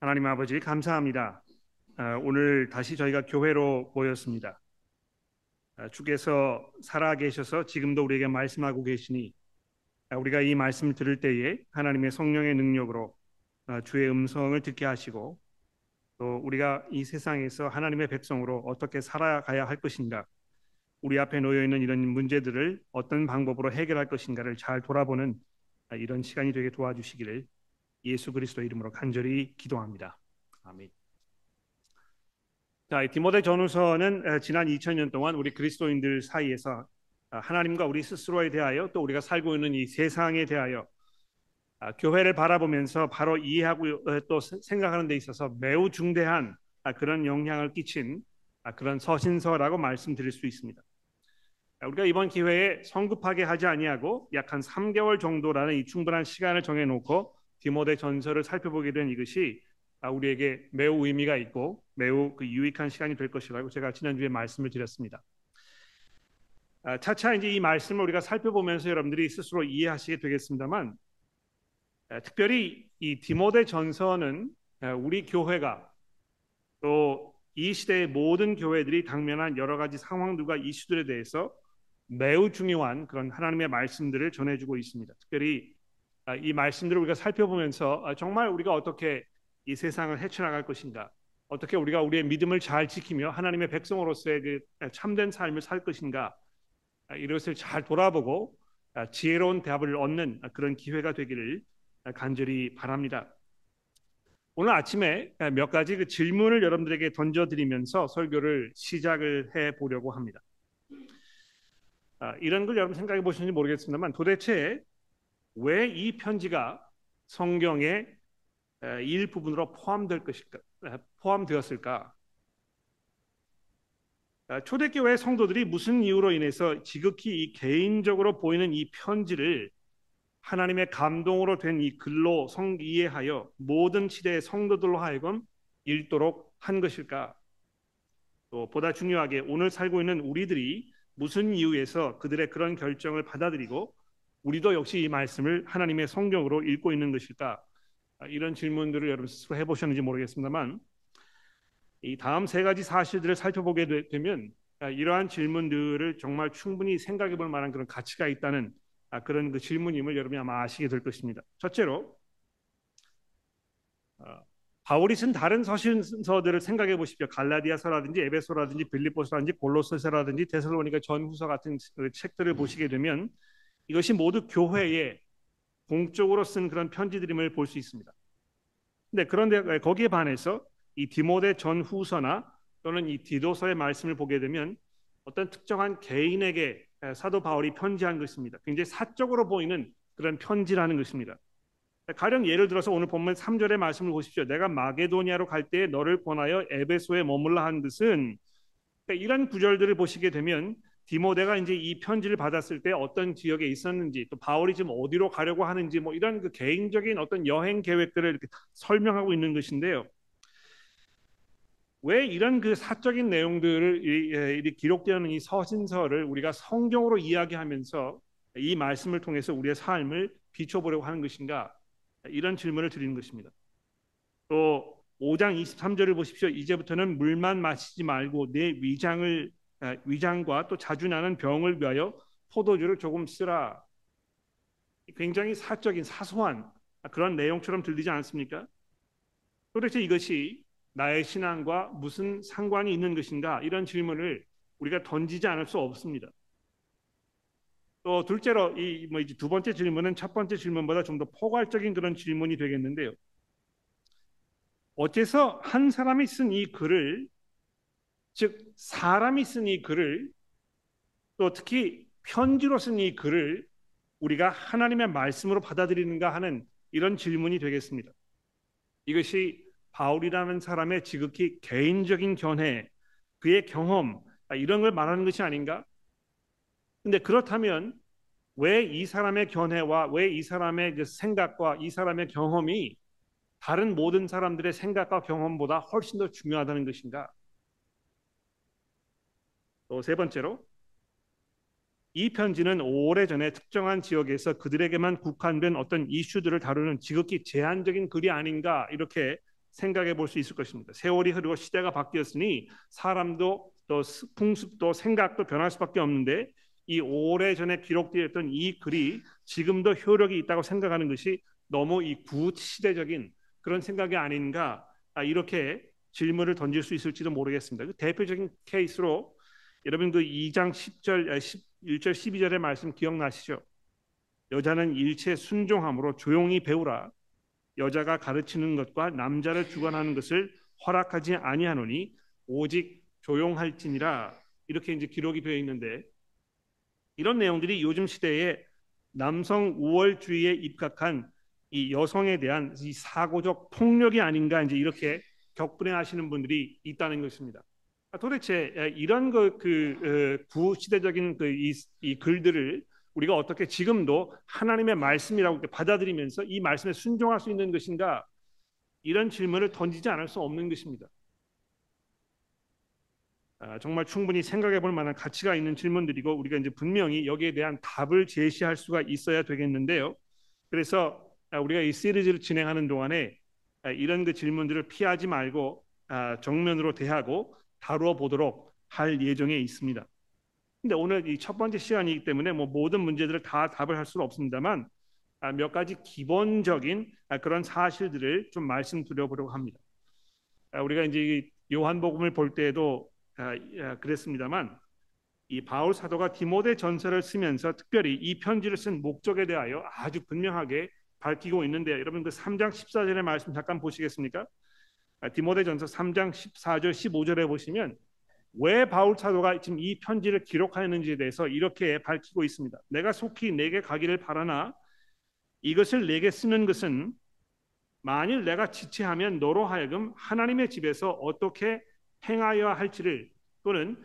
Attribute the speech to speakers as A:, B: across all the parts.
A: 하나님 아버지 감사합니다. 아, 오늘 다시 저희가 교회로 모였습니다. 아, 주께서 살아 계셔서 지금도 우리에게 말씀하고 계시니 아, 우리가 이 말씀을 들을 때에 하나님의 성령의 능력으로 주의 음성을 듣게 하시고 또 우리가 이 세상에서 하나님의 백성으로 어떻게 살아가야 할 것인가 우리 앞에 놓여 있는 이런 문제들을 어떤 방법으로 해결할 것인가를 잘 돌아보는 이런 시간이 되게 도와주시기를 예수 그리스도 이름으로 간절히 기도합니다. 아멘. 자, 디모데 전후서는 지난 2000년 동안 우리 그리스도인들 사이에서 아, 하나님과 우리 스스로에 대하여 또 우리가 살고 있는 이 세상에 대하여 아, 교회를 바라보면서 바로 이해하고 어, 또 생각하는 데 있어서 매우 중대한 아, 그런 영향을 끼친 그런 서신서라고 말씀드릴 수 있습니다. 우리가 이번 기회에 성급하게 하지 아니하고 약 한 3개월 정도라는 이 충분한 시간을 정해 놓고 디모데 전서를 살펴보게 된 이것이 우리에게 매우 의미가 있고 매우 그 유익한 시간이 될 것이라고 제가 지난주에 말씀을 드렸습니다. 차차 이제 이 말씀을 우리가 살펴보면서 여러분들이 스스로 이해하시게 되겠습니다만 특별히 이 디모데 전서는 우리 교회가 또 이 시대의 모든 교회들이 당면한 여러 가지 상황들과 이슈들에 대해서 매우 중요한 그런 하나님의 말씀들을 전해주고 있습니다. 특별히 아, 이 말씀들을 우리가 살펴보면서 아, 정말 우리가 어떻게 이 세상을 헤쳐나갈 것인가, 어떻게 우리가 우리의 믿음을 잘 지키며 하나님의 백성으로서의 그 참된 삶을 살 것인가 아, 이것을 잘 돌아보고 지혜로운 답을 얻는 그런 기회가 되기를 간절히 바랍니다. 오늘 아침에 몇 가지 그 질문을 여러분들에게 던져드리면서 설교를 시작을 해 보려고 합니다. 이런 걸 여러분 생각해 보시는지 모르겠습니다만 도대체 왜 이 편지가 성경의 일부분으로 포함될 것일까? 포함되었을까? 초대교회 성도들이 무슨 이유로 인해서 지극히 개인적으로 보이는 이 편지를 하나님의 감동으로 된 이 글로 성 이해하여 모든 시대의 성도들로 하여금 읽도록 한 것일까? 또 보다 중요하게 오늘 살고 있는 우리들이 무슨 이유에서 그들의 그런 결정을 받아들이고 우리도 역시 이 말씀을 하나님의 성경으로 읽고 있는 것일까? 아, 이런 질문들을 여러분 스스로 해보셨는지 모르겠습니다만 이 다음 세 가지 사실들을 살펴보게 되면 아, 이러한 질문들을 정말 충분히 생각해 볼 만한 그런 가치가 있다는 아, 그런 그 질문임을 여러분이 아마 아시게 될 것입니다. 첫째로 바울이 쓴 다른 서신서들을 생각해 보십시오. 갈라디아서라든지 에베소라든지 빌립보서라든지 골로새서라든지 데살로니가 전후서 같은 그 책들을 보시게 되면 이것이 모두 교회에 공적으로 쓴 그런 편지들임을 볼 수 있습니다. 근데 그런데 거기에 반해서 이 디모데 전후서나 또는 이 디도서의 말씀을 보게 되면 어떤 특정한 개인에게 사도 바울이 편지한 것입니다. 굉장히 사적으로 보이는 그런 편지라는 것입니다. 가령 예를 들어서 오늘 본문 3절의 말씀을 보십시오. 내가 마게도니아로 갈 때에 너를 권하여 에베소에 머물라 한 것은 그러니까 이런 구절들을 보시게 되면 디모데가 이제 이 편지를 받았을 때 어떤 지역에 있었는지 또 바울이 지금 어디로 가려고 하는지 뭐 이런 그 개인적인 어떤 여행 계획들을 이렇게 설명하고 있는 것인데요. 왜 이런 그 사적인 내용들을 이, 이 서신서를 우리가 성경으로 이야기하면서 이 말씀을 통해서 우리의 삶을 비춰보려고 하는 것인가 이런 질문을 드리는 것입니다. 또 5장 23절을 보십시오. 이제부터는 물만 마시지 말고 내 위장을 아, 위장과 또 자주 나는 병을 위하여 포도주를 조금 쓰라. 굉장히 사적인 사소한 그런 내용처럼 들리지 않습니까? 도대체 이것이 나의 신앙과 무슨 상관이 있는 것인가? 이런 질문을 우리가 던지지 않을 수 없습니다. 또 둘째로 이 뭐 이제 두 번째 질문은 첫 번째 질문보다 좀 더 포괄적인 그런 질문이 되겠는데요. 어째서 한 사람이 쓴 이 글을 즉 사람이 쓴 이 글을 또 특히 편지로 쓴 이 글을 우리가 하나님의 말씀으로 받아들이는가 하는 이런 질문이 되겠습니다. 이것이 바울이라는 사람의 지극히 개인적인 견해, 그의 경험 아, 이런 걸 말하는 것이 아닌가? 근데 그렇다면 왜 이 사람의 견해와 왜 이 사람의 그 생각과 이 사람의 경험이 다른 모든 사람들의 생각과 경험보다 훨씬 더 중요하다는 것인가? 또 세 번째로 이 편지는 오래전에 특정한 지역에서 그들에게만 국한된 어떤 이슈들을 다루는 지극히 제한적인 글이 아닌가 이렇게 생각해 볼 수 있을 것입니다. 세월이 흐르고 시대가 바뀌었으니 사람도 또 풍습도 생각도 변할 수밖에 없는데 이 오래전에 기록되었던 이 글이 지금도 효력이 있다고 생각하는 것이 너무 이 구시대적인 그런 생각이 아닌가 아, 이렇게 질문을 던질 수 있을지도 모르겠습니다. 그 대표적인 케이스로 여러분 그 2장 10절 1절 12절의 말씀 기억나시죠? 여자는 일체 순종함으로 조용히 배우라. 여자가 가르치는 것과 남자를 주관하는 것을 허락하지 아니하노니 오직 조용할지니라. 이렇게 이제 기록이 되어 있는데 이런 내용들이 요즘 시대에 남성 우월주의에 입각한 이 여성에 대한 이 사고적 폭력이 아닌가 이제 이렇게 격분해 하시는 분들이 있다는 것입니다. 도대체 이런 그, 그 구시대적인 그 이, 이 글들을 우리가 어떻게 지금도 하나님의 말씀이라고 받아들이면서 이 말씀에 순종할 수 있는 것인가 이런 질문을 던지지 않을 수 없는 것입니다. 아, 정말 충분히 생각해 볼 만한 가치가 있는 질문들이고 우리가 이제 분명히 여기에 대한 답을 제시할 수가 있어야 되겠는데요. 그래서 아, 우리가 이 시리즈를 진행하는 동안에 아, 이런 그 질문들을 피하지 말고 정면으로 대하고 다루어 보도록 할 예정에 있습니다. 근데 오늘 이 첫 번째 시간이기 때문에 뭐 모든 문제들을 다 답을 할 수는 없습니다만 아, 몇 가지 기본적인 아, 그런 사실들을 좀 말씀드려 보려고 합니다. 아, 우리가 이제 요한복음을 볼 때에도 그랬습니다만 이 바울 사도가 디모데 전서를 쓰면서 특별히 이 편지를 쓴 목적에 대하여 아주 분명하게 밝히고 있는데 여러분 그 3장 14절의 말씀 잠깐 보시겠습니까? 디모데 전서 3장 14절 15절에 보시면 왜 바울 사도가 지금 이 편지를 기록하였는지에 대해서 이렇게 밝히고 있습니다. 내가 속히 내게 가기를 바라나 이것을 내게 쓰는 것은 만일 내가 지체하면 너로 하여금 하나님의 집에서 어떻게 행하여야 할지를 또는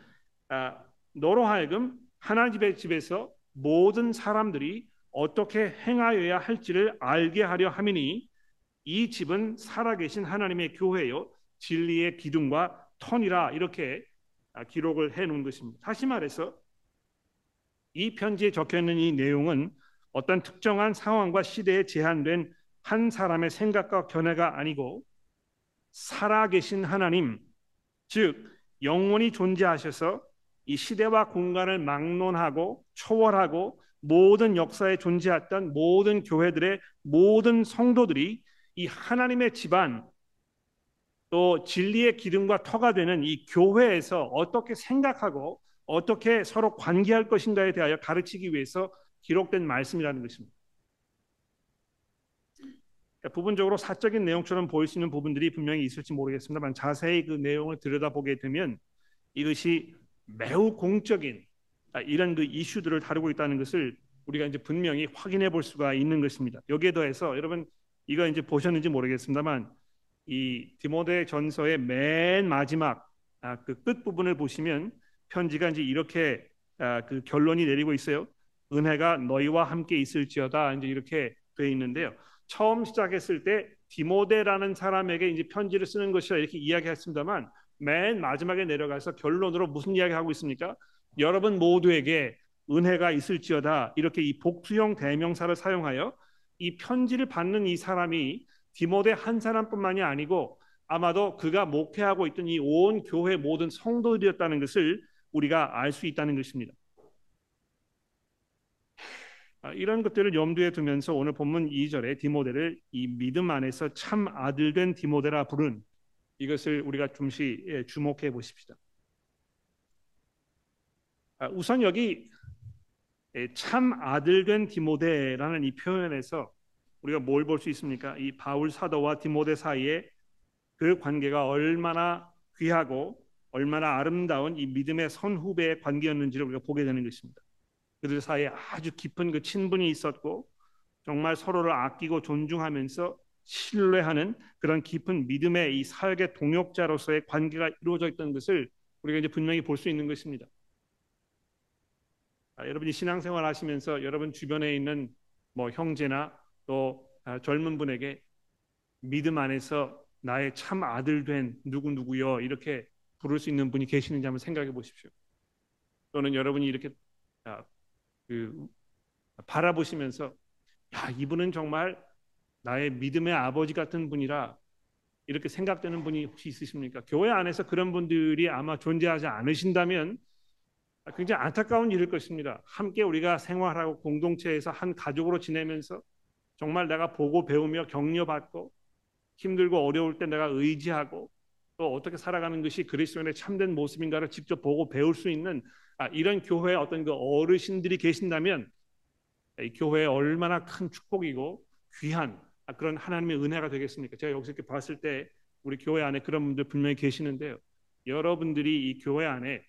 A: 아, 너로 하여금 하나님의 집에서 모든 사람들이 어떻게 행하여야 할지를 알게 하려 함이니 이 집은 살아계신 하나님의 교회요 진리의 기둥과 턴이라 이렇게 아, 기록을 해 놓은 것입니다. 다시 말해서 이 편지에 적혀 있는 이 내용은 어떤 특정한 상황과 시대에 제한된 한 사람의 생각과 견해가 아니고 살아계신 하나님, 즉 영원히 존재하셔서 이 시대와 공간을 막론하고 초월하고 모든 역사에 존재했던 모든 교회들의 모든 성도들이 이 하나님의 집안 또 진리의 기름과 터가 되는 이 교회에서 어떻게 생각하고 어떻게 서로 관계할 것인가에 대하여 가르치기 위해서 기록된 말씀이라는 것입니다. 그러니까 부분적으로 사적인 내용처럼 보일 수 있는 부분들이 분명히 있을지 모르겠습니다만 자세히 그 내용을 들여다보게 되면 이것이 매우 공적인 아, 이런 그 이슈들을 다루고 있다는 것을 우리가 이제 분명히 확인해 볼 수가 있는 것입니다. 여기에 더해서 여러분 이거 이제 보셨는지 모르겠습니다만 이 디모데 전서의 맨 마지막 아, 그끝 부분을 보시면 편지가 이제 이렇게 아, 그 결론이 내리고 있어요. 은혜가 너희와 함께 있을지어다 이제 이렇게 돼 있는데요. 처음 시작했을 때 디모데라는 사람에게 이제 편지를 쓰는 것이라 이렇게 이야기했습니다만 맨 마지막에 내려가서 결론으로 무슨 이야기하고 있습니까? 여러분 모두에게 은혜가 있을지어다 이렇게 이 복수형 대명사를 사용하여 이 편지를 받는 이 사람이 디모데 한 사람뿐만이 아니고 아마도 그가 목회하고 있던 이 온 교회 모든 성도들이었다는 것을 우리가 알 수 있다는 것입니다. 아, 이런 것들을 염두에 두면서 오늘 본문 2절에 디모데를 이 믿음 안에서 참 아들된 디모데라 부른 이것을 우리가 좀시 예, 주목해 보십시다. 아, 우선 여기 예, 참 아들 된 디모데라는 이 표현에서 우리가 뭘 볼 수 있습니까? 이 바울 사도와 디모데 사이에 그 관계가 얼마나 귀하고 얼마나 아름다운 이 믿음의 선후배의 관계였는지를 우리가 보게 되는 것입니다. 그들 사이에 아주 깊은 그 친분이 있었고 정말 서로를 아끼고 존중하면서 신뢰하는 그런 깊은 믿음의 이 사역의 동역자로서의 관계가 이루어져 있던 것을 우리가 이제 분명히 볼 수 있는 것입니다. 아, 여러분이 신앙생활 하시면서 여러분 주변에 있는 뭐 형제나 또 아, 젊은 분에게 믿음 안에서 나의 참 아들 된 누구 누구요 이렇게 부를 수 있는 분이 계시는지 한번 생각해 보십시오. 또는 여러분이 이렇게 아, 그 바라보시면서 야 이분은 정말 나의 믿음의 아버지 같은 분이라 이렇게 생각되는 분이 혹시 있으십니까? 교회 안에서 그런 분들이 아마 존재하지 않으신다면 굉장히 안타까운 일일 것입니다. 함께 우리가 생활하고 공동체에서 한 가족으로 지내면서 정말 내가 보고 배우며 격려받고 힘들고 어려울 때 내가 의지하고 또 어떻게 살아가는 것이 그리스도인의 참된 모습인가를 직접 보고 배울 수 있는 아, 이런 교회에 어떤 그 어르신들이 계신다면 이 교회에 얼마나 큰 축복이고 귀한 아, 그런 하나님의 은혜가 되겠습니까? 제가 여기서 이렇게 봤을 때 우리 교회 안에 그런 분들 분명히 계시는데요. 여러분들이 이 교회 안에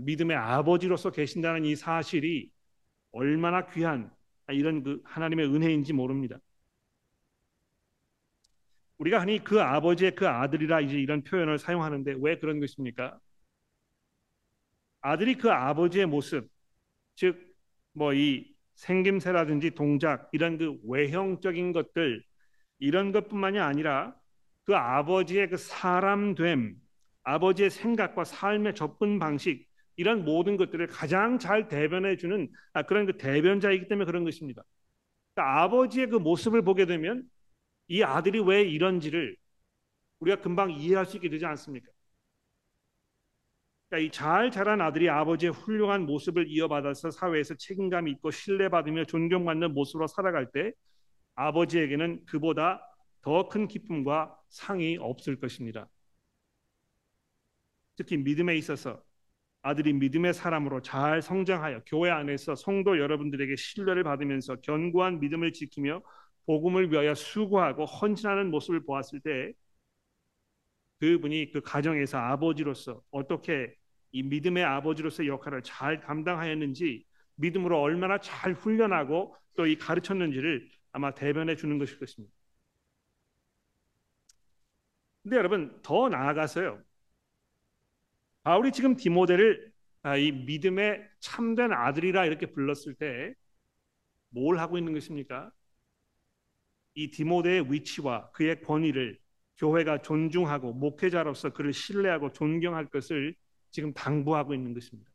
A: 믿음의 아버지로서 계신다는 이 사실이 얼마나 귀한 이런 그 하나님의 은혜인지 모릅니다. 우리가 흔히 그 아버지의 그 아들이라 이제 이런 표현을 사용하는데 왜 그런 것입니까? 아들이 그 아버지의 모습, 즉 뭐 이 생김새라든지 동작 이런 그 외형적인 것들 이런 것뿐만이 아니라 그 아버지의 그 사람됨, 아버지의 생각과 삶의 접근 방식 이런 모든 것들을 가장 잘 대변해 주는 아, 그런 그 대변자이기 때문에 그런 것입니다. 그러니까 아버지의 그 모습을 보게 되면 이 아들이 왜 이런지를 우리가 금방 이해할 수 있게 되지 않습니까? 그러니까 이 잘 자란 아들이 아버지의 훌륭한 모습을 이어받아서 사회에서 책임감 있고 신뢰받으며 존경받는 모습으로 살아갈 때 아버지에게는 그보다 더 큰 기쁨과 상이 없을 것입니다. 특히 믿음에 있어서 아들이 믿음의 사람으로 잘 성장하여 교회 안에서 성도 여러분들에게 신뢰를 받으면서 견고한 믿음을 지키며 복음을 위하여 수고하고 헌신하는 모습을 보았을 때 그분이 그 가정에서 아버지로서 어떻게 이 믿음의 아버지로서 역할을 잘 감당하였는지 믿음으로 얼마나 잘 훈련하고 또 이 가르쳤는지를 아마 대변해 주는 것일 것입니다. 근데 여러분 더 나아가서요. 바울이 지금 디모데를 아, 이 믿음의 참된 아들이라 이렇게 불렀을 때 뭘 하고 있는 것입니까? 이 디모데의 위치와 그의 권위를 교회가 존중하고 목회자로서 그를 신뢰하고 존경할 것을 지금 당부하고 있는 것입니다.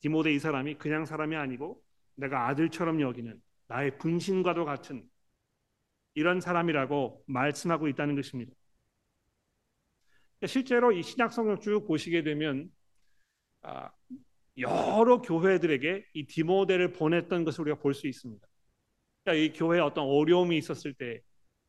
A: 디모데 이 사람이 그냥 사람이 아니고 내가 아들처럼 여기는 나의 분신과도 같은 이런 사람이라고 말씀하고 있다는 것입니다. 실제로 이 신약 성경 쭉 보시게 되면 아, 여러 교회들에게 이 디모데를 보냈던 것을 우리가 볼 수 있습니다. 그러니까 이 교회에 어떤 어려움이 있었을 때,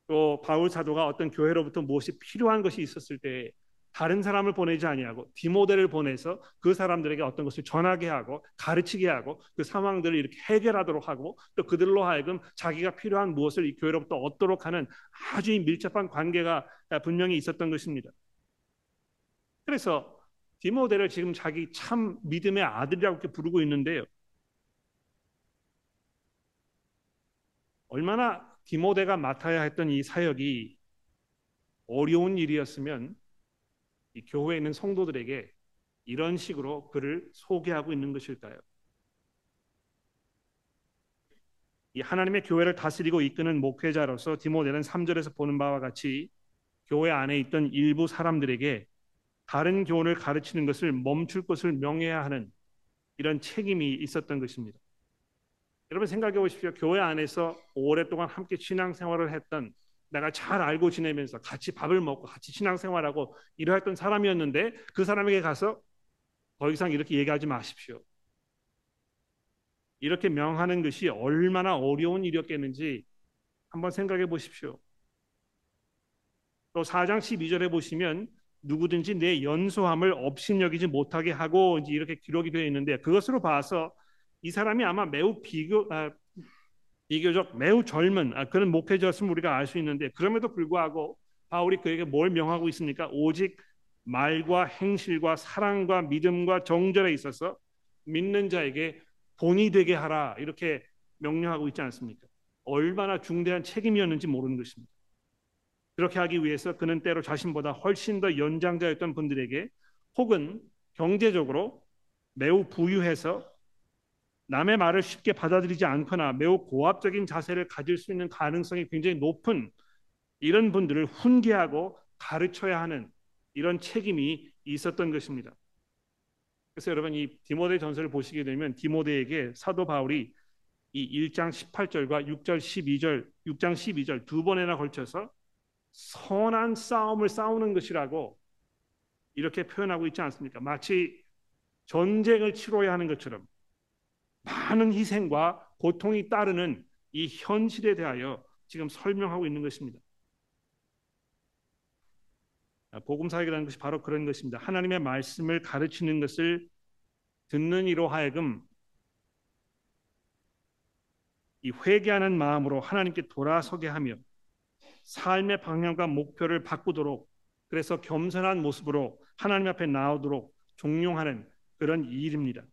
A: 또 바울 사도가 어떤 교회로부터 무엇이 필요한 것이 있었을 때 다른 사람을 보내지 아니하고 디모데를 보내서 그 사람들에게 어떤 것을 전하게 하고 가르치게 하고 그 상황들을 이렇게 해결하도록 하고 또 그들로 하여금 자기가 필요한 무엇을 이 교회로부터 얻도록 하는 아주 밀접한 관계가 분명히 있었던 것입니다. 그래서 디모데를 지금 자기 참 믿음의 아들이라고 이렇게 부르고 있는데요. 얼마나 디모데가 맡아야 했던 이 사역이 어려운 일이었으면 이 교회에 있는 성도들에게 이런 식으로 그를 소개하고 있는 것일까요? 이 하나님의 교회를 다스리고 이끄는 목회자로서 디모데는 3절에서 보는 바와 같이 교회 안에 있던 일부 사람들에게 다른 교훈을 가르치는 것을 멈출 것을 명해야 하는 이런 책임이 있었던 것입니다. 여러분 생각해 보십시오. 교회 안에서 오랫동안 함께 신앙생활을 했던 내가 잘 알고 지내면서 같이 밥을 먹고 같이 신앙생활하고 이러했던 사람이었는데 그 사람에게 가서 더 이상 이렇게 얘기하지 마십시오. 이렇게 명하는 것이 얼마나 어려운 일이었겠는지 한번 생각해 보십시오. 또 4장 12절에 보시면 누구든지 내 연소함을 업신여기지 못하게 하고 이제 이렇게 기록이 되어 있는데 그것으로 봐서 이 사람이 아마 매우 비교 아, 비교적 매우 젊은 아, 그런 목회자였음을 우리가 알 수 있는데 그럼에도 불구하고 바울이 그에게 뭘 명하고 있습니까? 오직 말과 행실과 사랑과 믿음과 정절에 있어서 믿는 자에게 본이 되게 하라 이렇게 명령하고 있지 않습니까? 얼마나 중대한 책임이었는지 모르는 것입니다. 그렇게 하기 위해서 그는 때로 자신보다 훨씬 더 연장자였던 분들에게 혹은 경제적으로 매우 부유해서 남의 말을 쉽게 받아들이지 않거나 매우 고압적인 자세를 가질 수 있는 가능성이 굉장히 높은 이런 분들을 훈계하고 가르쳐야 하는 이런 책임이 있었던 것입니다. 그래서 여러분 이 디모데 전서를 보시게 되면 디모데에게 사도 바울이 이 1장 18절과 6절 12절, 6장 12절 두 번이나 걸쳐서 선한 싸움을 싸우는 것이라고 이렇게 표현하고 있지 않습니까? 마치 전쟁을 치러야 하는 것처럼 많은 희생과 고통이 따르는 이 현실에 대하여 지금 설명하고 있는 것입니다. 복음 사역이라는 것이 바로 그런 것입니다. 하나님의 말씀을 가르치는 것을 듣는 이로 하여금 이 회개하는 마음으로 하나님께 돌아서게 하며 삶의 방향과 목표를 바꾸도록 그래서 겸손한 모습으로 하나님 앞에 나오도록 종용하는 그런 일입니다.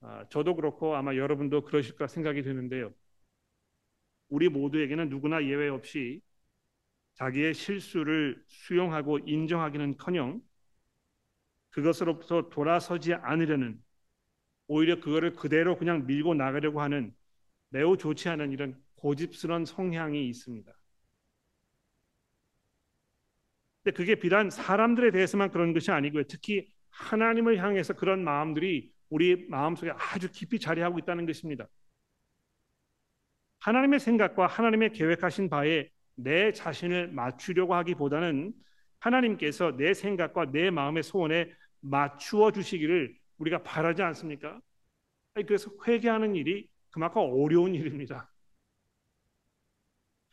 A: 아, 저도 그렇고 아마 여러분도 그러실 까 생각이 드는데요. 우리 모두에게는 누구나 예외 없이 자기의 실수를 수용하고 인정하기는커녕 그것으로부터 돌아서지 않으려는 오히려 그거를 그대로 그냥 밀고 나가려고 하는 매우 좋지 않은 이런 고집스러운 성향이 있습니다. 근데 그게 비단 사람들에 대해서만 그런 것이 아니고요. 특히 하나님을 향해서 그런 마음들이 우리 마음속에 아주 깊이 자리하고 있다는 것입니다. 하나님의 생각과 하나님의 계획하신 바에 내 자신을 맞추려고 하기보다는 하나님께서 내 생각과 내 마음의 소원에 맞추어 주시기를 우리가 바라지 않습니까? 그래서 회개하는 일이 그만큼 어려운 일입니다.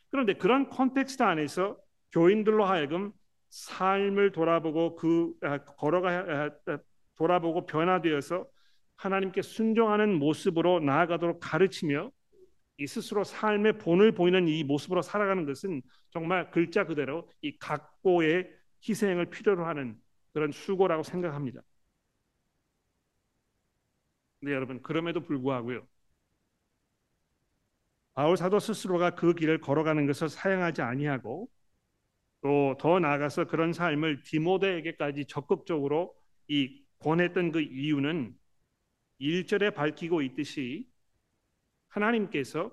A: 그런데 그런 context 안에서 교인들로 하여금 삶을 돌아보고 그 아, 걸어가 아, 아, 돌아보고 변화되어서 하나님께 순종하는 모습으로 나아가도록 가르치며 이 스스로 삶의 본을 보이는 이 모습으로 살아가는 것은 정말 글자 그대로 이 각고의 희생을 필요로 하는 그런 수고라고 생각합니다. 네, 여러분 그럼에도 불구하고요. 바울 사도 스스로가 그 길을 걸어가는 것을 사양하지 아니하고 또 더 나아가서 그런 삶을 디모데에게까지 적극적으로 이 권했던 그 이유는 1절에 밝히고 있듯이 하나님께서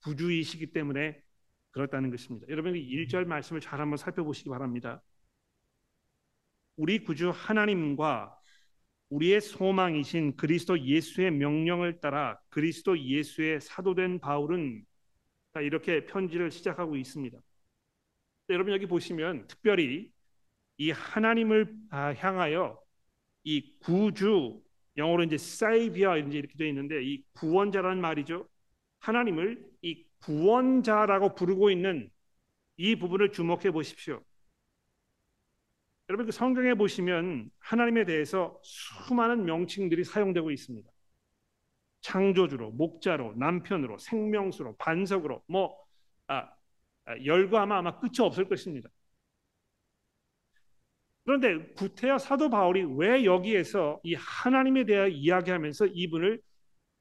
A: 부주이시기 때문에 그렇다는 것입니다. 여러분 1절 말씀을 잘 한번 살펴보시기 바랍니다. 우리 구주 하나님과 우리의 소망이신 그리스도 예수의 명령을 따라 그리스도 예수의 사도된 바울은 이렇게 편지를 시작하고 있습니다. 여러분 여기 보시면 특별히 이 하나님을 아, 향하여 이 구주 영어로 이제 사이비어 이제 이렇게 되어 있는데 이 구원자라는 말이죠. 하나님을 이 구원자라고 부르고 있는 이 부분을 주목해 보십시오. 여러분 그 성경에 보시면 하나님에 대해서 수많은 명칭들이 사용되고 있습니다. 창조주로, 목자로, 남편으로, 생명수로, 반석으로 뭐 아, 아, 열거하면 아마 끝이 없을 것입니다. 그런데 구태여 사도 바울이 왜 여기에서 이 하나님에 대해 이야기하면서 이분을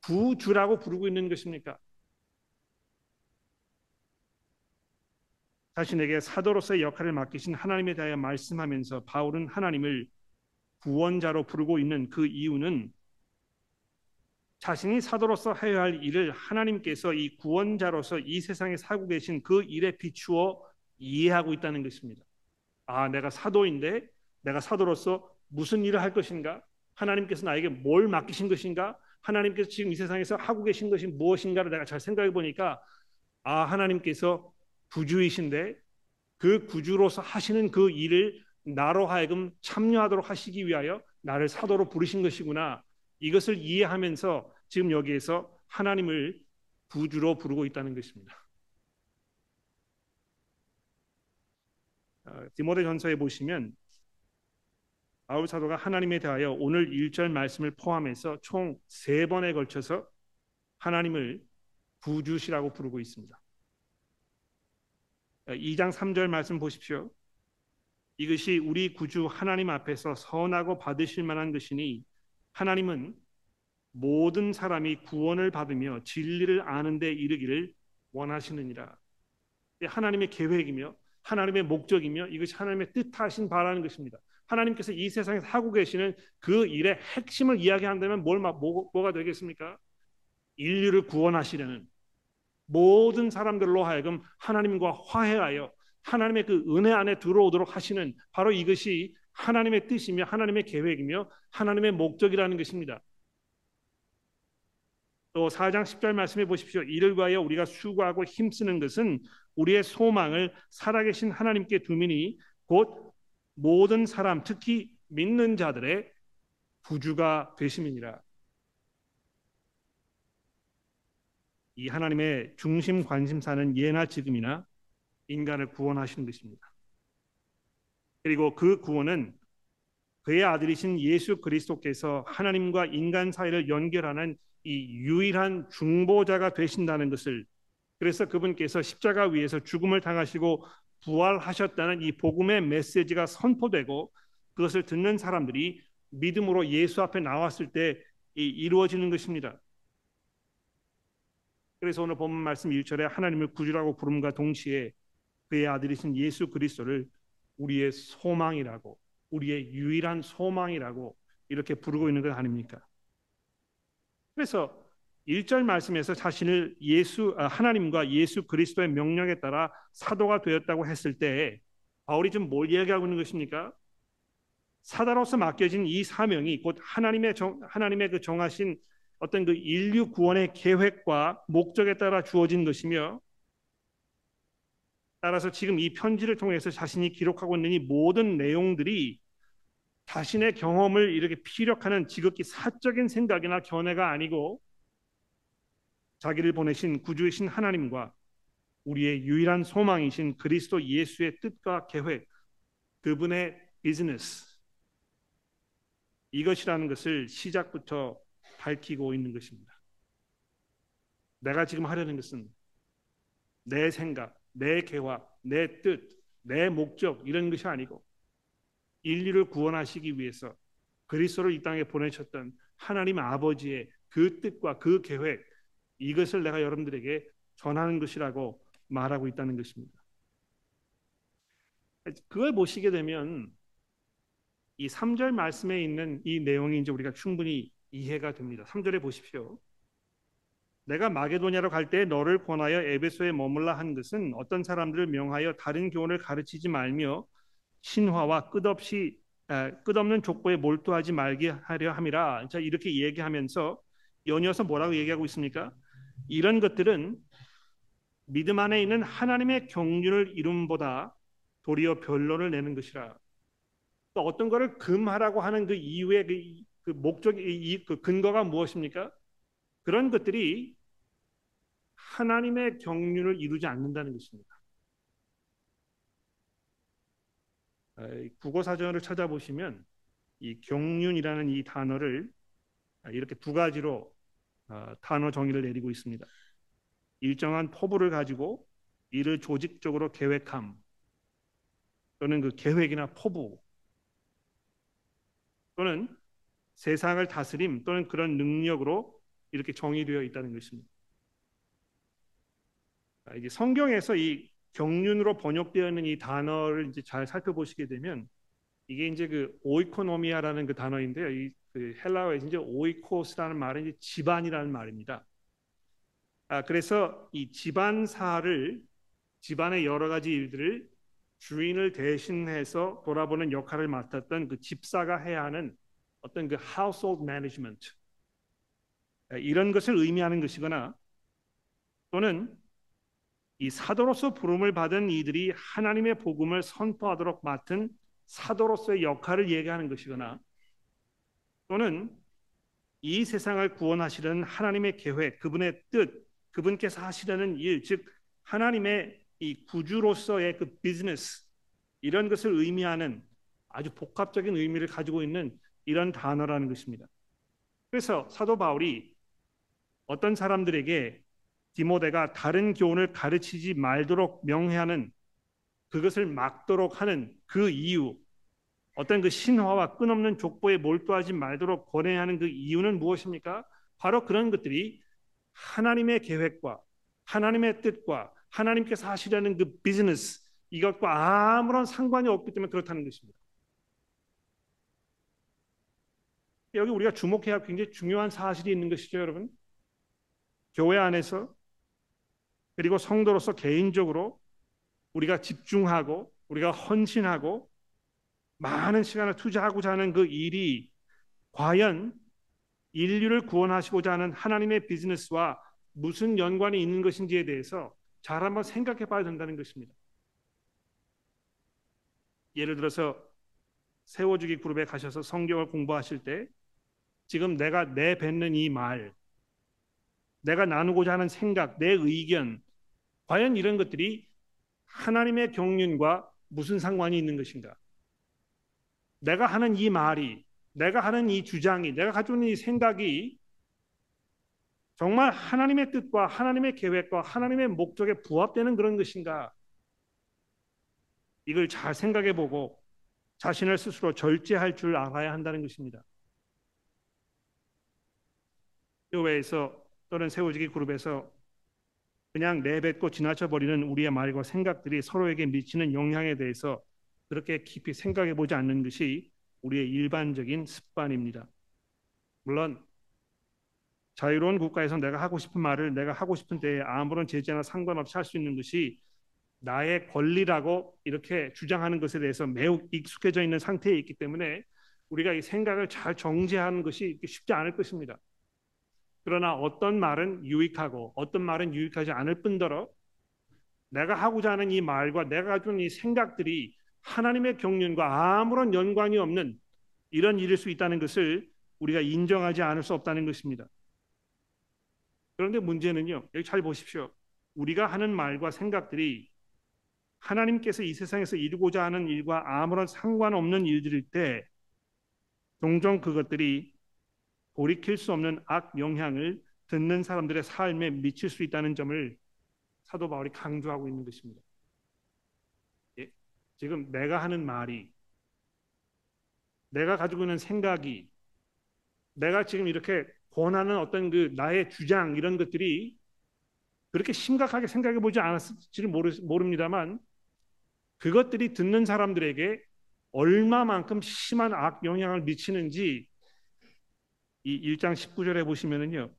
A: 구주라고 부르고 있는 것입니까? 자신에게 사도로서의 역할을 맡기신 하나님에 대하여 말씀하면서 바울은 하나님을 구원자로 부르고 있는 그 이유는 자신이 사도로서 해야 할 일을 하나님께서 이 구원자로서 이 세상에 살고 계신 그 일에 비추어 이해하고 있다는 것입니다. 아, 내가 사도인데 내가 사도로서 무슨 일을 할 것인가? 하나님께서 나에게 뭘 맡기신 것인가? 하나님께서 지금 이 세상에서 하고 계신 것이 무엇인가를 내가 잘 생각해 보니까 아, 하나님께서 구주이신데 그 구주로서 하시는 그 일을 나로 하여금 참여하도록 하시기 위하여 나를 사도로 부르신 것이구나. 이것을 이해하면서 지금 여기에서 하나님을 구주로 부르고 있다는 것입니다. 어, 디모데 전서에 보시면 아울 사도가 하나님에 대하여 오늘 1절 말씀을 포함해서 총 세 번에 걸쳐서 하나님을 구주시라고 부르고 있습니다. 2장 3절 말씀 보십시오. 이것이 우리 구주 하나님 앞에서 선하고 받으실 만한 것이니 하나님은 모든 사람이 구원을 받으며 진리를 아는 데 이르기를 원하시느니라. 하나님의 계획이며 하나님의 목적이며 이것이 하나님의 뜻하신 바라는 것입니다. 하나님께서 이 세상에서 하고 계시는 그 일의 핵심을 이야기한다면 뭘 뭐, 뭐가 되겠습니까? 인류를 구원하시려는 모든 사람들로 하여금 하나님과 화해하여 하나님의 그 은혜 안에 들어오도록 하시는 바로 이것이 하나님의 뜻이며 하나님의 계획이며 하나님의 목적이라는 것입니다. 또 4장 10절 말씀해 보십시오. 이를 위하여 우리가 수고하고 힘쓰는 것은 우리의 소망을 살아계신 하나님께 두미니 곧 모든 사람 특히 믿는 자들의 구주가 되심이니라. 이 하나님의 중심 관심사는 예나 지금이나 인간을 구원하시는 것입니다. 그리고 그 구원은 그의 아들이신 예수 그리스도께서 하나님과 인간 사이를 연결하는 이 유일한 중보자가 되신다는 것을 그래서 그분께서 십자가 위에서 죽음을 당하시고 부활하셨다는 이 복음의 메시지가 선포되고 그것을 듣는 사람들이 믿음으로 예수 앞에 나왔을 때 이루어지는 것입니다. 그래서 오늘 본문 말씀 1절에 하나님을 구주라고 부름과 동시에 그의 아들이신 예수 그리스도를 우리의 소망이라고 우리의 유일한 소망이라고 이렇게 부르고 있는 것 아닙니까? 그래서 1절 말씀에서 자신을 예수 아, 하나님과 예수 그리스도의 명령에 따라 사도가 되었다고 했을 때 바울이 지금 뭘 이야기하고 있는 것입니까? 사다로서 맡겨진 이 사명이 곧 하나님의 정, 하나님의 그 정하신 어떤 그 인류 구원의 계획과 목적에 따라 주어진 것이며 따라서 지금 이 편지를 통해서 자신이 기록하고 있는 이 모든 내용들이 자신의 경험을 이렇게 피력하는 지극히 사적인 생각이나 견해가 아니고 자기를 보내신 구주이신 하나님과 우리의 유일한 소망이신 그리스도 예수의 뜻과 계획, 그분의 비즈니스 이것이라는 것을 시작부터 밝히고 있는 것입니다. 내가 지금 하려는 것은 내 생각, 내 계획, 내 뜻, 내 목적 이런 것이 아니고 인류를 구원하시기 위해서 그리스도를 이 땅에 보내셨던 하나님 아버지의 그 뜻과 그 계획 이것을 내가 여러분들에게 전하는 것이라고 말하고 있다는 것입니다. 그걸 보시게 되면 이 3절 말씀에 있는 이 내용이 이제 우리가 충분히 이해가 됩니다. 3절에 보십시오. 내가 마게도냐로 갈 때 너를 권하여 에베소에 머물라 한 것은 어떤 사람들을 명하여 다른 교훈을 가르치지 말며 신화와 끝없이 에, 끝없는 족보에 몰두하지 말게 하려 함이라. 자 이렇게 얘기하면서 연이어서 뭐라고 얘기하고 있습니까? 이런 것들은 믿음 안에 있는 하나님의 경륜을 이룸보다 도리어 변론을 내는 것이라. 또 어떤 것을 금하라고 하는 그 이유의 그, 그 목적이 그 근거가 무엇입니까? 그런 것들이 하나님의 경륜을 이루지 않는다는 것입니다. 국어 사전을 찾아보시면 이 경륜이라는 이 단어를 이렇게 두 가지로 어, 단어 정의를 내리고 있습니다. 일정한 포부를 가지고 이를 조직적으로 계획함 또는 그 계획이나 포부 또는 세상을 다스림 또는 그런 능력으로 이렇게 정의되어 있다는 것입니다. 이게 성경에서 이 경륜으로 번역되어 있는 이 단어를 이제 잘 살펴보시게 되면 이게 이제 그 오이코노미아라는 그 단어인데요. 이 그 헬라어에 이제 오이코스라는 말은 이제 집안이라는 말입니다. 아 그래서 이 집안사를 집안의 여러 가지 일들을 주인을 대신해서 돌아보는 역할을 맡았던 그 집사가 해야 하는 어떤 그 household management 이런 것을 의미하는 것이거나 또는 이 사도로서 부름을 받은 이들이 하나님의 복음을 선포하도록 맡은 사도로서의 역할을 얘기하는 것이거나 또는 이 세상을 구원하시는 하나님의 계획, 그분의 뜻, 그분께서 하시려는 일, 즉 하나님의 이 구주로서의 그 비즈니스 이런 것을 의미하는 아주 복합적인 의미를 가지고 있는 이런 단어라는 것입니다. 그래서 사도 바울이 어떤 사람들에게 디모데가 다른 교훈을 가르치지 말도록 명해하는 그것을 막도록 하는 그 이유 어떤 그 신화와 끊없는 족보에 몰두하지 말도록 권해하는 그 이유는 무엇입니까? 바로 그런 것들이 하나님의 계획과 하나님의 뜻과 하나님께서 하시려는 그 비즈니스 이것과 아무런 상관이 없기 때문에 그렇다는 것입니다. 여기 우리가 주목해야 할 굉장히 중요한 사실이 있는 것이죠, 여러분. 교회 안에서 그리고 성도로서 개인적으로 우리가 집중하고 우리가 헌신하고 많은 시간을 투자하고자 하는 그 일이 과연 인류를 구원하시고자 하는 하나님의 비즈니스와 무슨 연관이 있는 것인지에 대해서 잘 한번 생각해 봐야 된다는 것입니다. 예를 들어서 세워주기 그룹에 가셔서 성경을 공부하실 때 지금 내가 내뱉는 이 말, 내가 나누고자 하는 생각, 내 의견, 과연 이런 것들이 하나님의 경륜과 무슨 상관이 있는 것인가? 내가 하는 이 말이, 내가 하는 이 주장이, 내가 가지고 있는 이 생각이 정말 하나님의 뜻과 하나님의 계획과 하나님의 목적에 부합되는 그런 것인가? 이걸 잘 생각해 보고 자신을 스스로 절제할 줄 알아야 한다는 것입니다. 교회에서 또는 세워지기 그룹에서 그냥 내뱉고 지나쳐 버리는 우리의 말과 생각들이 서로에게 미치는 영향에 대해서 그렇게 깊이 생각해 보지 않는 것이 우리의 일반적인 습관입니다. 물론 자유로운 국가에서 내가 하고 싶은 말을 내가 하고 싶은 때에 아무런 제재나 상관없이 할 수 있는 것이 나의 권리라고 이렇게 주장하는 것에 대해서 매우 익숙해져 있는 상태에 있기 때문에 우리가 이 생각을 잘 정제하는 것이 쉽지 않을 것입니다. 그러나 어떤 말은 유익하고 어떤 말은 유익하지 않을 뿐더러 내가 하고자 하는 이 말과 내가 가지고 있는 이 생각들이 하나님의 경륜과 아무런 연관이 없는 이런 일일 수 있다는 것을 우리가 인정하지 않을 수 없다는 것입니다. 그런데 문제는요. 여기 잘 보십시오. 우리가 하는 말과 생각들이 하나님께서 이 세상에서 이루고자 하는 일과 아무런 상관없는 일들일 때 종종 그것들이 돌이킬 수 없는 악 영향을 듣는 사람들의 삶에 미칠 수 있다는 점을 사도 바울이 강조하고 있는 것입니다. 예, 지금 내가 하는 말이 내가 가지고 있는 생각이 내가 지금 이렇게 권하는 어떤 그 나의 주장 이런 것들이 그렇게 심각하게 생각해 보지 않았을지를 모릅니다만 그것들이 듣는 사람들에게 얼마만큼 심한 악 영향을 미치는지 이 1장 19절에 보시면은요.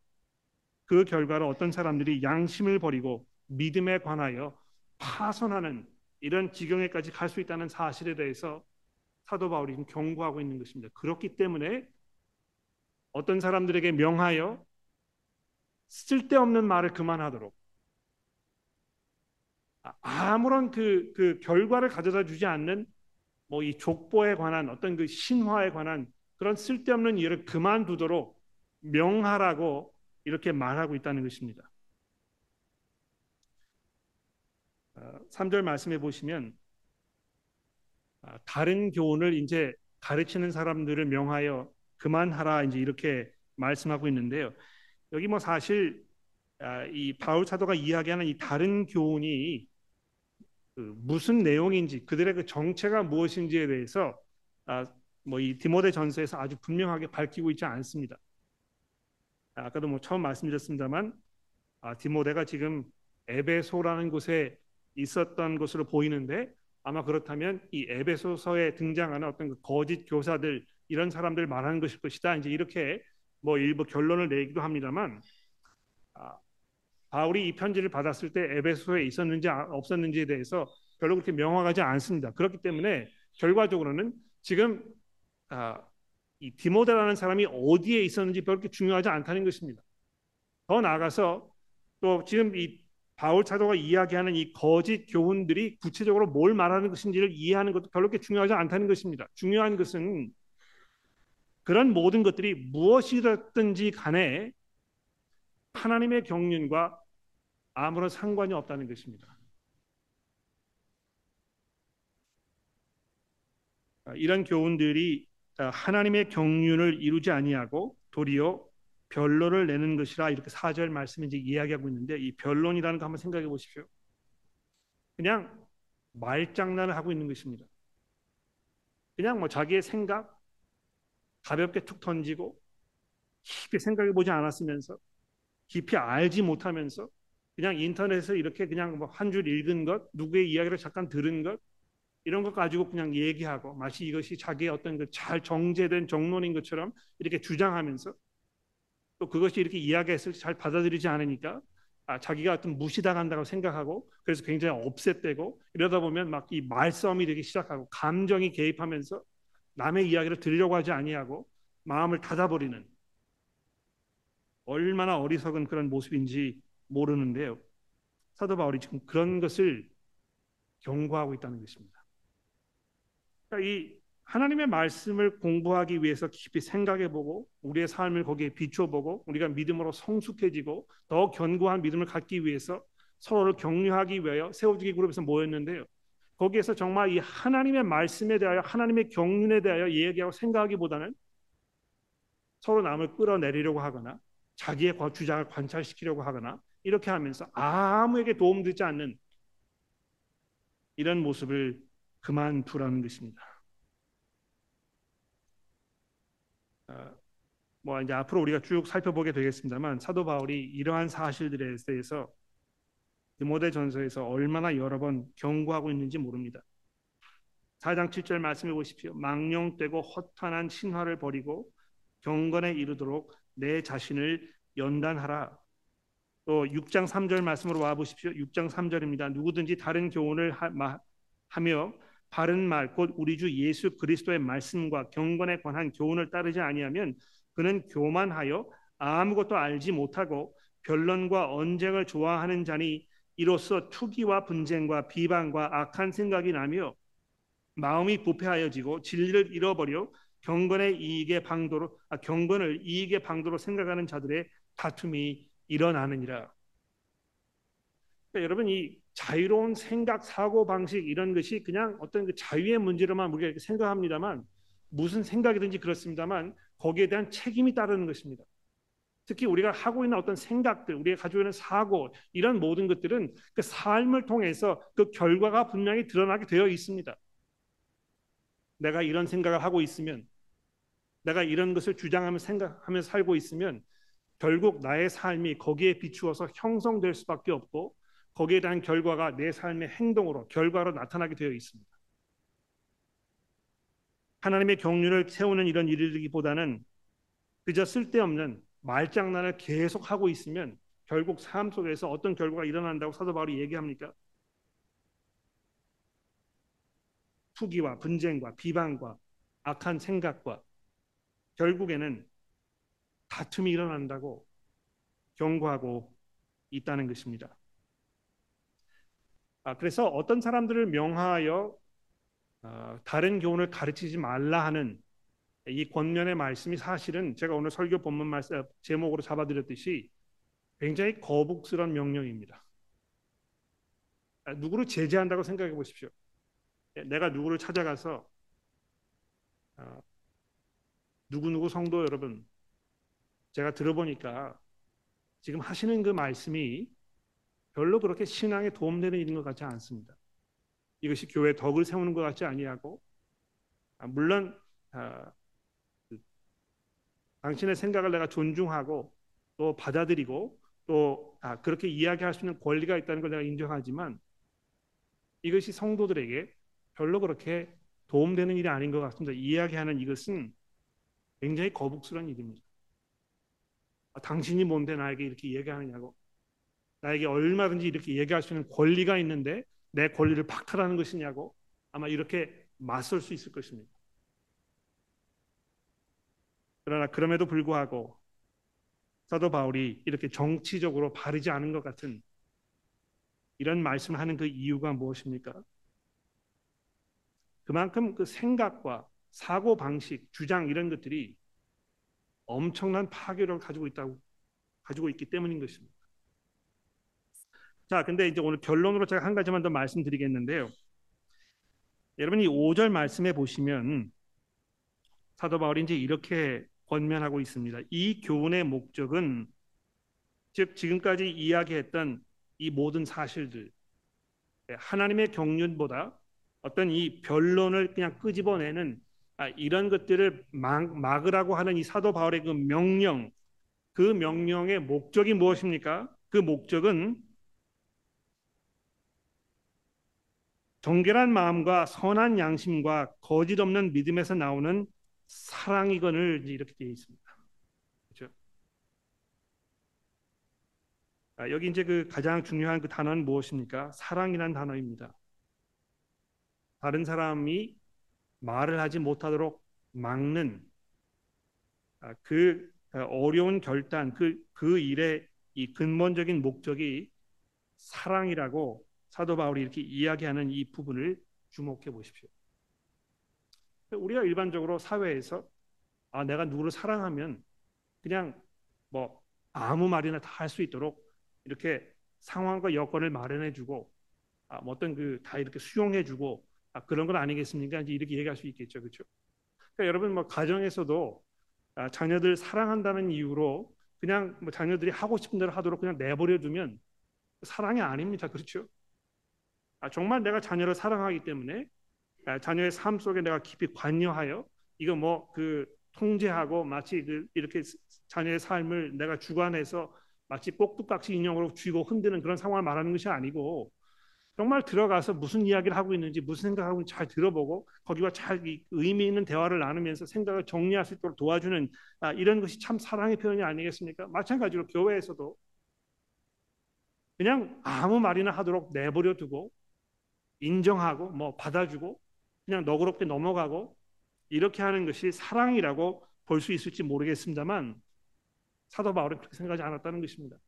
A: 그 결과로 어떤 사람들이 양심을 버리고 믿음에 관하여 파선하는 이런 지경에까지 갈 수 있다는 사실에 대해서 사도 바울이 경고하고 있는 것입니다. 그렇기 때문에 어떤 사람들에게 명하여 쓸데없는 말을 그만하도록 아, 아무런 그, 그 결과를 가져다 주지 않는 뭐 이 족보에 관한 어떤 그 신화에 관한 그런 쓸데없는 일을 그만두도록 명하라고 이렇게 말하고 있다는 것입니다. 3절 아, 말씀해 보시면 아, 다른 교훈을 이제 가르치는 사람들을 명하여 그만하라 이제 이렇게 말씀하고 있는데요. 여기 뭐 사실 이 바울 사도가 이야기하는 이 다른 교훈이 그 무슨 내용인지 그들의 그 정체가 무엇인지에 대해서 아, 뭐 이 디모데 전서에서 아주 분명하게 밝히고 있지 않습니다. 아까도 뭐 처음 말씀드렸습니다만 아, 디모데가 지금 에베소라는 곳에 있었던 것으로 보이는데 아마 그렇다면 이 에베소서에 등장하는 어떤 그 거짓 교사들 이런 사람들 말하는 것일 것이다. 이제 이렇게 뭐 일부 결론을 내기도 합니다만 아, 바울이 이 편지를 받았을 때 에베소에 있었는지 아, 없었는지에 대해서 별로 그렇게 명확하지 않습니다. 그렇기 때문에 결과적으로는 지금 아, 이 디모데라는 사람이 어디에 있었는지 별로 중요하지 않다는 것입니다. 더 나아가서 또 지금 이 바울 사도가 이야기하는 이 거짓 교훈들이 구체적으로 뭘 말하는 것인지를 이해하는 것도 별로 그렇게 중요하지 않다는 것입니다. 중요한 것은 그런 모든 것들이 무엇이든지 간에 하나님의 경륜과 아무런 상관이 없다는 것입니다. 아, 이런 교훈들이 하나님의 경륜을 이루지 아니하고 도리어 변론을 내는 것이라 이렇게 사절 말씀이 이제 이야기하고 있는데 이 변론이라는 거 한번 생각해 보십시오. 그냥 말장난을 하고 있는 것입니다. 그냥 뭐 자기의 생각 가볍게 툭 던지고 깊이 생각해 보지 않았으면서 깊이 알지 못하면서 그냥 인터넷에서 이렇게 그냥 뭐 한 줄 읽은 것, 누구의 이야기를 잠깐 들은 것 이런 것 가지고 그냥 얘기하고 마치 이것이 자기의 어떤 그 잘 정제된 정론인 것처럼 이렇게 주장하면서 또 그것이 이렇게 이야기했을 때 잘 받아들이지 않으니까 아, 자기가 어떤 무시당한다고 생각하고 그래서 굉장히 업셋되고 이러다 보면 막 이 말싸움이 되기 시작하고 감정이 개입하면서 남의 이야기를 들으려고 하지 아니하고 마음을 닫아버리는 얼마나 어리석은 그런 모습인지 모르는데요. 사도 바울이 지금 그런 것을 경고하고 있다는 것입니다. 그러니까 이 하나님의 말씀을 공부하기 위해서 깊이 생각해보고 우리의 삶을 거기에 비춰보고 우리가 믿음으로 성숙해지고 더 견고한 믿음을 갖기 위해서 서로를 격려하기 위하여 세워주기 그룹에서 모였는데요. 거기에서 정말 이 하나님의 말씀에 대하여 하나님의 경륜에 대하여 얘기하고 생각하기보다는 서로 남을 끌어내리려고 하거나 자기의 주장을 관찰시키려고 하거나 이렇게 하면서 아무에게 도움 되지 않는 이런 모습을 그만두라는 것입니다. 어, 뭐 이제 앞으로 우리가 쭉 살펴보게 되겠습니다만 사도 바울이 이러한 사실들에 대해서 디모데 전서에서 얼마나 여러 번 경고하고 있는지 모릅니다. 4장 7절 말씀해 보십시오. 망령되고 허탄한 신화를 버리고 경건에 이르도록 내 자신을 연단하라. 또 6장 3절 말씀으로 와 보십시오. 6장 3절입니다. 누구든지 다른 교훈을 하, 며 바른 말 곧 우리 주 예수 그리스도의 말씀과 경건에 관한 교훈을 따르지 아니하면 그는 교만하여 아무것도 알지 못하고 변론과 언쟁을 좋아하는 자니 이로써 투기와 분쟁과 비방과 악한 생각이 나며 마음이 부패하여지고 진리를 잃어버려 경건의 이익의 방도로 아, 경건을 이익의 방도로 생각하는 자들의 다툼이 일어나느니라. 그러니까 여러분 이 자유로운 생각 사고 방식 이런 것이 그냥 어떤 그 자유의 문제로만 우리가 생각합니다만 무슨 생각이든지 그렇습니다만 거기에 대한 책임이 따르는 것입니다. 특히 우리가 하고 있는 어떤 생각들, 우리가 가지고 있는 사고 이런 모든 것들은 그 삶을 통해서 그 결과가 분명히 드러나게 되어 있습니다. 내가 이런 생각을 하고 있으면 내가 이런 것을 주장하며 생각하며 살고 있으면 결국 나의 삶이 거기에 비추어서 형성될 수밖에 없고 거기에 대한 결과가 내 삶의 행동으로 결과로 나타나게 되어 있습니다. 하나님의 경륜을 세우는 이런 일이기보다는 그저 쓸데없는 말장난을 계속 하고 있으면 결국 삶 속에서 어떤 결과가 일어난다고 사도 바울이 얘기합니까? 투기와 분쟁과 비방과 악한 생각과 결국에는 다툼이 일어난다고 경고하고 있다는 것입니다. 아, 그래서 어떤 사람들을 명하여 어, 다른 교훈을 가르치지 말라 하는 이 권면의 말씀이 사실은 제가 오늘 설교 본문 말씀 제목으로 잡아드렸듯이 굉장히 거북스러운 명령입니다. 아, 누구를 제재한다고 생각해 보십시오. 예, 내가 누구를 찾아가서 어, 누구누구 성도 여러분 제가 들어보니까 지금 하시는 그 말씀이 별로 그렇게 신앙에 도움되는 일인 것 같지 않습니다. 이것이 교회 덕을 세우는 것 같지 아니하고 아, 물론 아, 당신의 생각을 내가 존중하고 또 받아들이고 또 아, 그렇게 이야기할 수 있는 권리가 있다는 걸 내가 인정하지만 이것이 성도들에게 별로 그렇게 도움되는 일이 아닌 것 같습니다. 이야기하는 이것은 굉장히 거북스러운 일입니다. 아, 당신이 뭔데 나에게 이렇게 얘기하느냐고 나에게 얼마든지 이렇게 얘기할 수 있는 권리가 있는데 내 권리를 박탈하는 것이냐고 아마 이렇게 맞설 수 있을 것입니다. 그러나 그럼에도 불구하고 사도 바울이 이렇게 정치적으로 바르지 않은 것 같은 이런 말씀을 하는 그 이유가 무엇입니까? 그만큼 그 생각과 사고 방식, 주장 이런 것들이 엄청난 파괴력을 가지고 있다고 가지고 있기 때문인 것입니다. 자, 근데 이제 오늘 결론으로 제가 한 가지만 더 말씀드리겠는데요. 여러분이 5절 말씀에 보시면 사도 바울이 이제 이렇게 권면하고 있습니다. 이 교훈의 목적은 즉 지금까지 이야기했던 이 모든 사실들 하나님의 경륜보다 어떤 이 변론을 그냥 끄집어내는 아, 이런 것들을 막, 막으라고 하는 이 사도 바울의 그 명령 그 명령의 목적이 무엇입니까? 그 목적은 정결한 마음과 선한 양심과 거짓 없는 믿음에서 나오는 사랑이건을 이렇게 되어 있습니다. 그렇죠? 아, 여기 이제 그 가장 중요한 그 단어는 무엇입니까? 사랑이란 단어입니다. 다른 사람이 말을 하지 못하도록 막는 아, 그 어려운 결단 그 그 일의 이 근본적인 목적이 사랑이라고 사도 바울이 이렇게 이야기하는 이 부분을 주목해 보십시오. 우리가 일반적으로 사회에서 아 내가 누구를 사랑하면 그냥 뭐 아무 말이나 다 할 수 있도록 이렇게 상황과 여건을 마련해주고 아, 뭐 어떤 그 다 이렇게 수용해주고 아, 그런 건 아니겠습니까? 이제 이렇게 얘기할 수 있겠죠, 그렇죠? 그러니까 여러분 뭐 가정에서도 아, 자녀들 사랑한다는 이유로 그냥 뭐 자녀들이 하고 싶은 대로 하도록 그냥 내버려두면 사랑이 아닙니다, 그렇죠? 아, 정말 내가 자녀를 사랑하기 때문에 아, 자녀의 삶 속에 내가 깊이 관여하여 이거 뭐 그 통제하고 마치 그 이렇게 자녀의 삶을 내가 주관해서 마치 꼭두각시 인형으로 쥐고 흔드는 그런 상황을 말하는 것이 아니고 정말 들어가서 무슨 이야기를 하고 있는지 무슨 생각하고 있는지 잘 들어보고 거기와 잘 의미 있는 대화를 나누면서 생각을 정리할 수 있도록 도와주는 아, 이런 것이 참 사랑의 표현이 아니겠습니까? 마찬가지로 교회에서도 그냥 아무 말이나 하도록 내버려 두고 인정하고 뭐 받아주고 그냥 너그럽게 넘어가고 이렇게 하는 것이 사랑이라고 볼 수 있을지 모르겠습니다만 사도 바울은 그렇게 생각하지 않았다는 것입니다.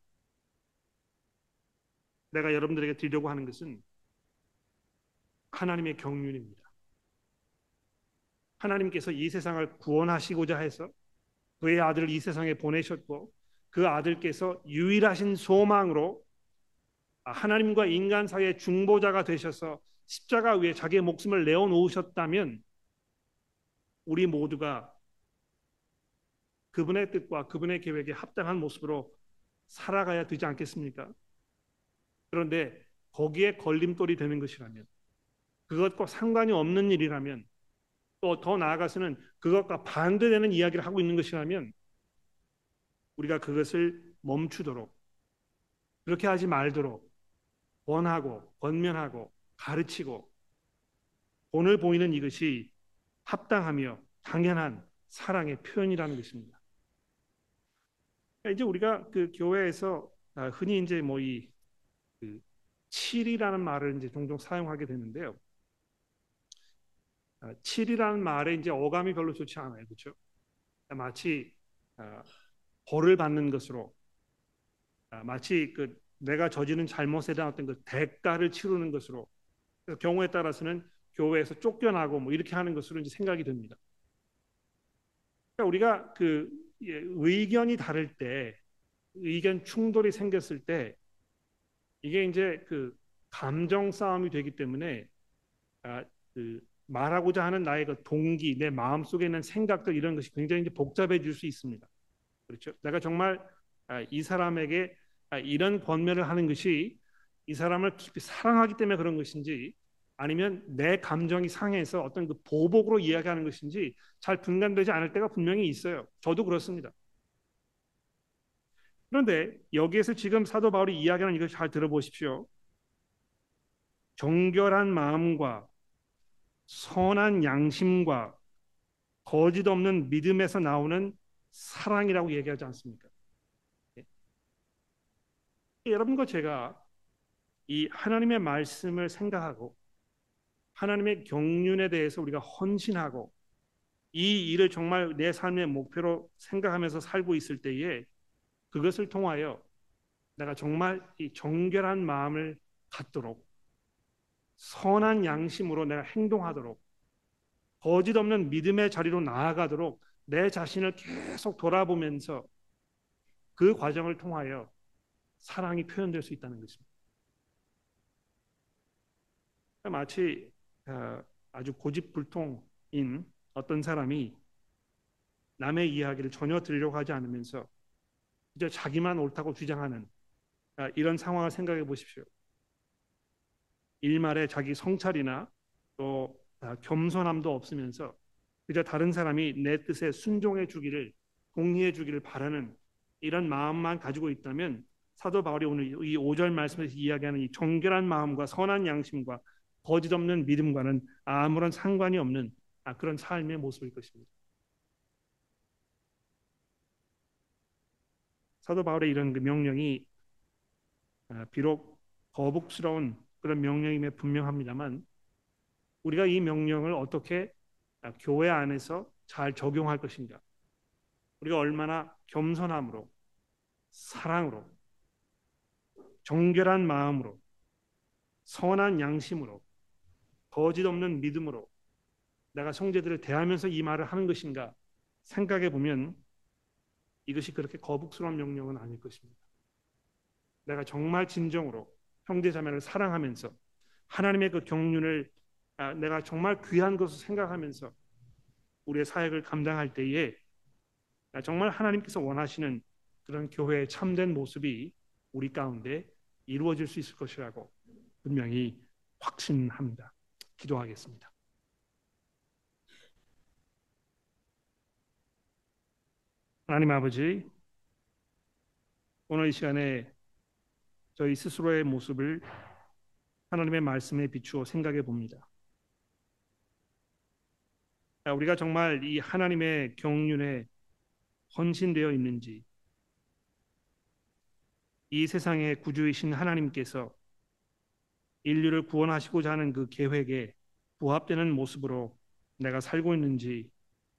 A: 내가 여러분들에게 드리려고 하는 것은 하나님의 경륜입니다. 하나님께서 이 세상을 구원하시고자 해서 그의 아들을 이 세상에 보내셨고 그 아들께서 유일하신 소망으로 하나님과 인간 사이의 중보자가 되셔서 십자가 위에 자기의 목숨을 내어 놓으셨다면 우리 모두가 그분의 뜻과 그분의 계획에 합당한 모습으로 살아가야 되지 않겠습니까? 그런데 거기에 걸림돌이 되는 것이라면 그것과 상관이 없는 일이라면 또 더 나아가서는 그것과 반대되는 이야기를 하고 있는 것이라면 우리가 그것을 멈추도록 그렇게 하지 말도록 권하고 권면하고 가르치고 오늘 보이는 이것이 합당하며 당연한 사랑의 표현이라는 것입니다. 이제 우리가 그 교회에서 아, 흔히 이제 뭐이 그 칠이라는 말을 이제 종종 사용하게 되는데요. 아, 칠이라는 말에 이제 어감이 별로 좋지 않아요, 그렇죠? 마치 아, 벌을 받는 것으로 아, 마치 그 내가 저지른 잘못에 대한 어떤 그 대가를 치르는 것으로 경우에 따라서는 교회에서 쫓겨나고 뭐 이렇게 하는 것으로 이제 생각이 됩니다. 그러니까 우리가 그 예, 의견이 다를 때 의견 충돌이 생겼을 때 이게 이제 그 감정 싸움이 되기 때문에 아, 그 말하고자 하는 나의 그 동기, 내 마음 속에 있는 생각들 이런 것이 굉장히 복잡해질 수 있습니다. 그렇죠? 내가 정말 아, 이 사람에게 아, 이런 권면을 하는 것이 이 사람을 깊이 사랑하기 때문에 그런 것인지 아니면 내 감정이 상해서 어떤 그 보복으로 이야기하는 것인지 잘 분간되지 않을 때가 분명히 있어요. 저도 그렇습니다. 그런데 여기에서 지금 사도 바울이 이야기하는 이걸 잘 들어보십시오. 정결한 마음과 선한 양심과 거짓 없는 믿음에서 나오는 사랑이라고 얘기하지 않습니까? 예. 여러분과 제가 이 하나님의 말씀을 생각하고 하나님의 경륜에 대해서 우리가 헌신하고 이 일을 정말 내 삶의 목표로 생각하면서 살고 있을 때에 그것을 통하여 내가 정말 이 정결한 마음을 갖도록 선한 양심으로 내가 행동하도록 거짓 없는 믿음의 자리로 나아가도록 내 자신을 계속 돌아보면서 그 과정을 통하여 사랑이 표현될 수 있다는 것입니다. 마치 어, 아주 고집불통인 어떤 사람이 남의 이야기를 전혀 들으려고 하지 않으면서 이제 자기만 옳다고 주장하는 아, 이런 상황을 생각해 보십시오. 일말에 자기 성찰이나 또 아, 겸손함도 없으면서 그저 다른 사람이 내 뜻에 순종해 주기를 공리해 주기를 바라는 이런 마음만 가지고 있다면 사도 바울이 오늘 이 5절 말씀에서 이야기하는 이 정결한 마음과 선한 양심과 거짓 없는 믿음과는 아무런 상관이 없는 아, 그런 삶의 모습일 것입니다. 사도 바울의 이런 그 명령이 아, 비록 거북스러운 그런 명령임에 분명합니다만 우리가 이 명령을 어떻게 아, 교회 안에서 잘 적용할 것인가 우리가 얼마나 겸손함으로 사랑으로 정결한 마음으로 선한 양심으로 거짓 없는 믿음으로 내가 형제들을 대하면서 이 말을 하는 것인가 생각해 보면 이것이 그렇게 거북스러운 명령은 아닐 것입니다. 내가 정말 진정으로 형제 자매를 사랑하면서 하나님의 그 경륜을 아, 내가 정말 귀한 것을 생각하면서 우리의 사역을 감당할 때에 아, 정말 하나님께서 원하시는 그런 교회의 참된 모습이 우리 가운데 이루어질 수 있을 것이라고 분명히 확신합니다. 기도하겠습니다. 하나님 아버지, 오늘 이 시간에 저희 스스로의 모습을 하나님의 말씀에 비추어 생각해 봅니다. 우리가 정말 이 하나님의 경륜에 헌신되어 있는지, 이 세상의 구주이신 하나님께서 인류를 구원하시고자 하는 그 계획에 부합되는 모습으로 내가 살고 있는지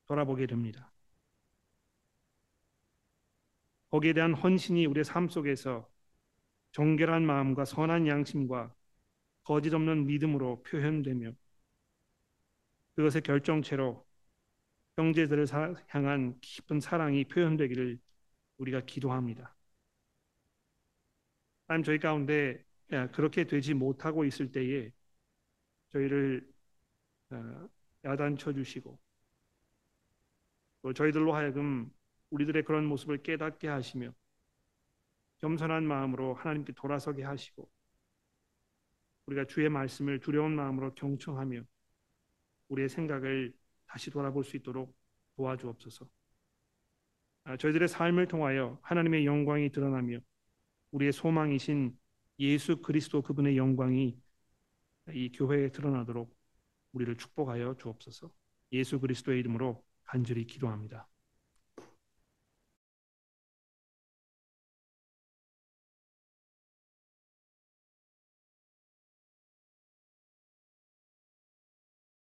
A: 돌아보게 됩니다. 거기에 대한 헌신이 우리의 삶 속에서 정결한 마음과 선한 양심과 거짓 없는 믿음으로 표현되며 그것의 결정체로 형제들을 향한 깊은 사랑이 표현되기를 우리가 기도합니다. 하나님 저희 가운데 그렇게 되지 못하고 있을 때에 저희를 어, 야단쳐 주시고 또 저희들로 하여금 우리들의 그런 모습을 깨닫게 하시며 겸손한 마음으로 하나님께 돌아서게 하시고 우리가 주의 말씀을 두려운 마음으로 경청하며 우리의 생각을 다시 돌아볼 수 있도록 도와주옵소서. 아, 저희들의 삶을 통하여 하나님의 영광이 드러나며 우리의 소망이신 예수 그리스도 그분의 영광이 이 교회에 드러나도록 우리를 축복하여 주옵소서. 예수 그리스도의 이름으로 간절히 기도합니다.